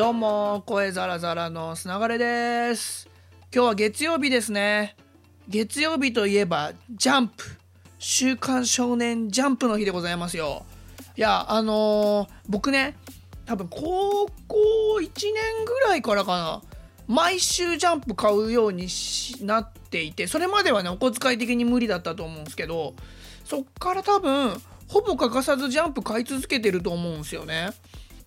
どうも声ザラザラのすながれです。今日は月曜日ですね。月曜日といえばジャンプ。週刊少年ジャンプの日でございますよ。いやあのー、僕ね多分高校1年ぐらいからかな。毎週ジャンプ買うようになっていてそれまではねお小遣い的に無理だったと思うんですけどそっから多分ほぼ欠かさずジャンプ買い続けてると思うんですよね。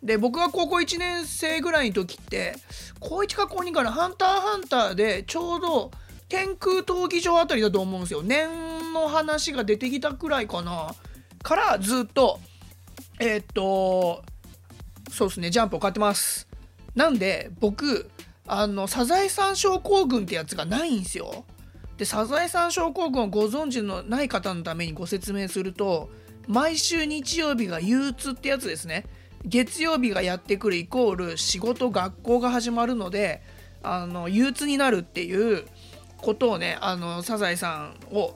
で僕が高校1年生ぐらいの時って高1か高2から「ハンターハンター」でちょうど天空闘技場あたりだと思うんですよ。年の話が出てきたくらいかな。からずっとえー、っとそうですねジャンプを買ってます。なんで僕あのサザエさん症候群ってやつがないんですよ。でサザエさん症候群をご存知のない方のためにご説明すると毎週日曜日が憂鬱ってやつですね。月曜日がやってくるイコール仕事学校が始まるのであの憂鬱になるっていうことをねあのサザエさんを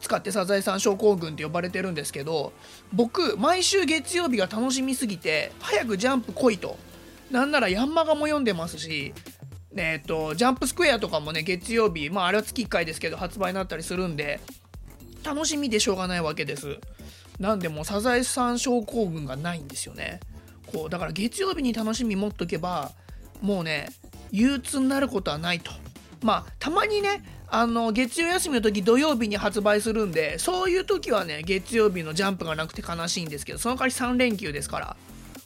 使ってサザエさん症候群って呼ばれてるんですけど僕毎週月曜日が楽しみすぎて早くジャンプ来いと。なんならヤンマガも読んでますしえっ、とジャンプスクエアとかもね月曜日まああれは月1回ですけど発売になったりするんで楽しみでしょうがないわけです。なんでもうサザエさん症候群がないんですよね。こうだから月曜日に楽しみ持っとけばもうね憂鬱になることはないと。まあたまにねあの月曜休みの時土曜日に発売するんでそういう時はね月曜日のジャンプがなくて悲しいんですけどその代わり3連休ですから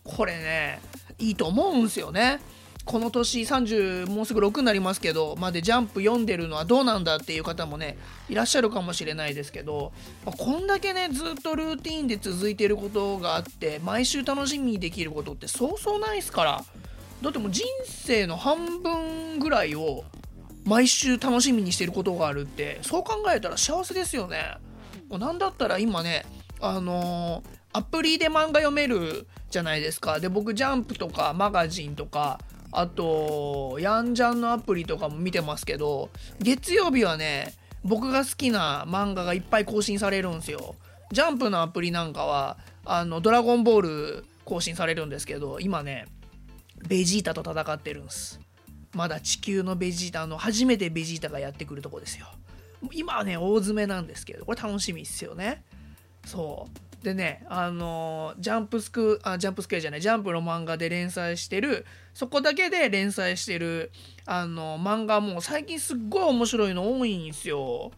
これねいいと思うんすよね。この年30もうすぐ6になりますけどまでジャンプ読んでるのはどうなんだっていう方もねいらっしゃるかもしれないですけど、まあ、こんだけねずっとルーティンで続いてることがあって毎週楽しみにできることってそうそうないですからだってもう人生の半分ぐらいを毎週楽しみにしてることがあるってそう考えたら幸せですよね。なんだったら今ねあのー、アプリで漫画読めるじゃないですかで僕ジャンプとかマガジンとかあとヤンジャンのアプリとかも見てますけど月曜日はね僕が好きな漫画がいっぱい更新されるんですよ。ジャンプのアプリなんかはあのドラゴンボール更新されるんですけど今ねベジータと戦ってるんです。まだ地球のベジータの初めてベジータがやってくるとこですよ。今はね大詰めなんですけどこれ楽しみっすよね。そう。でね、あのジャンプスクあジャンプスクエアじゃないジャンプの漫画で連載してるそこだけで連載してるあの漫画も最近すっごい面白いの多いんですよ。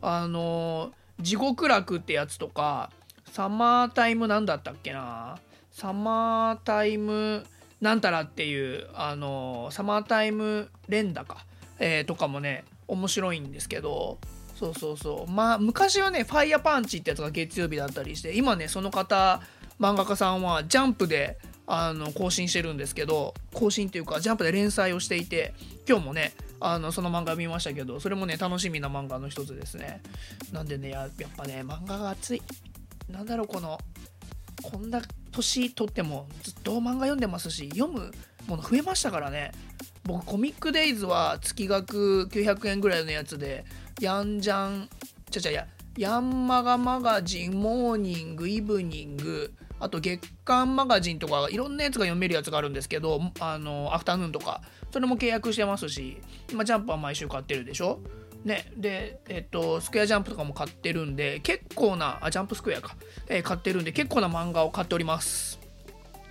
あの地獄楽ってやつとかサマータイムなんだったっけなサマータイムなんたらっていうあのサマータイム連打か、えー、とかもね面白いんですけどそうそうそう。まあ昔はねファイヤーパンチってやつが月曜日だったりして今ねその方漫画家さんはジャンプであの更新してるんですけど更新っていうかジャンプで連載をしていて今日もねあのその漫画見ましたけどそれもね楽しみな漫画の一つですね。なんでねややっぱね漫画が熱い。なんだろうこのこんな年取ってもずっと漫画読んでますし読むもの増えましたからね。僕コミックデイズは月額900円ぐらいのやつでヤンジャンちゃちゃやヤンマガマガジンモーニングイブニングあと月刊マガジンとかいろんなやつが読めるやつがあるんですけどあのアフタヌーンとかそれも契約してますし今ジャンプは毎週買ってるでしょ？ね、で、えっと、スクエアジャンプとかも買ってるんで、結構な、あ、ジャンプスクエアか、えー、買ってるんで、結構な漫画を買っております。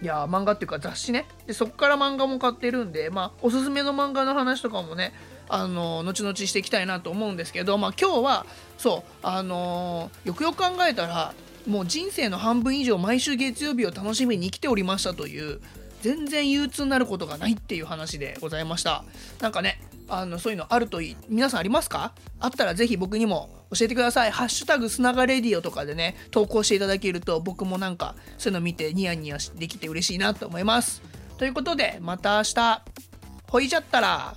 いや、漫画っていうか雑誌ね。で、そっから漫画も買ってるんで、まあ、おすすめの漫画の話とかもね、あの後々していきたいなと思うんですけど、まあ、今日はそうあのよくよく考えたらもう人生の半分以上毎週月曜日を楽しみに生きておりましたという全然憂鬱になることがないっていう話でございました。なんかねあのそういうのあるといい皆さんありますか？あったら是非僕にも教えてください「ハッシュタグつながレディオ」とかでね投稿していただけると僕もなんかそういうの見てニヤニヤできて嬉しいなと思います。ということでまた明日。ほいじゃったら。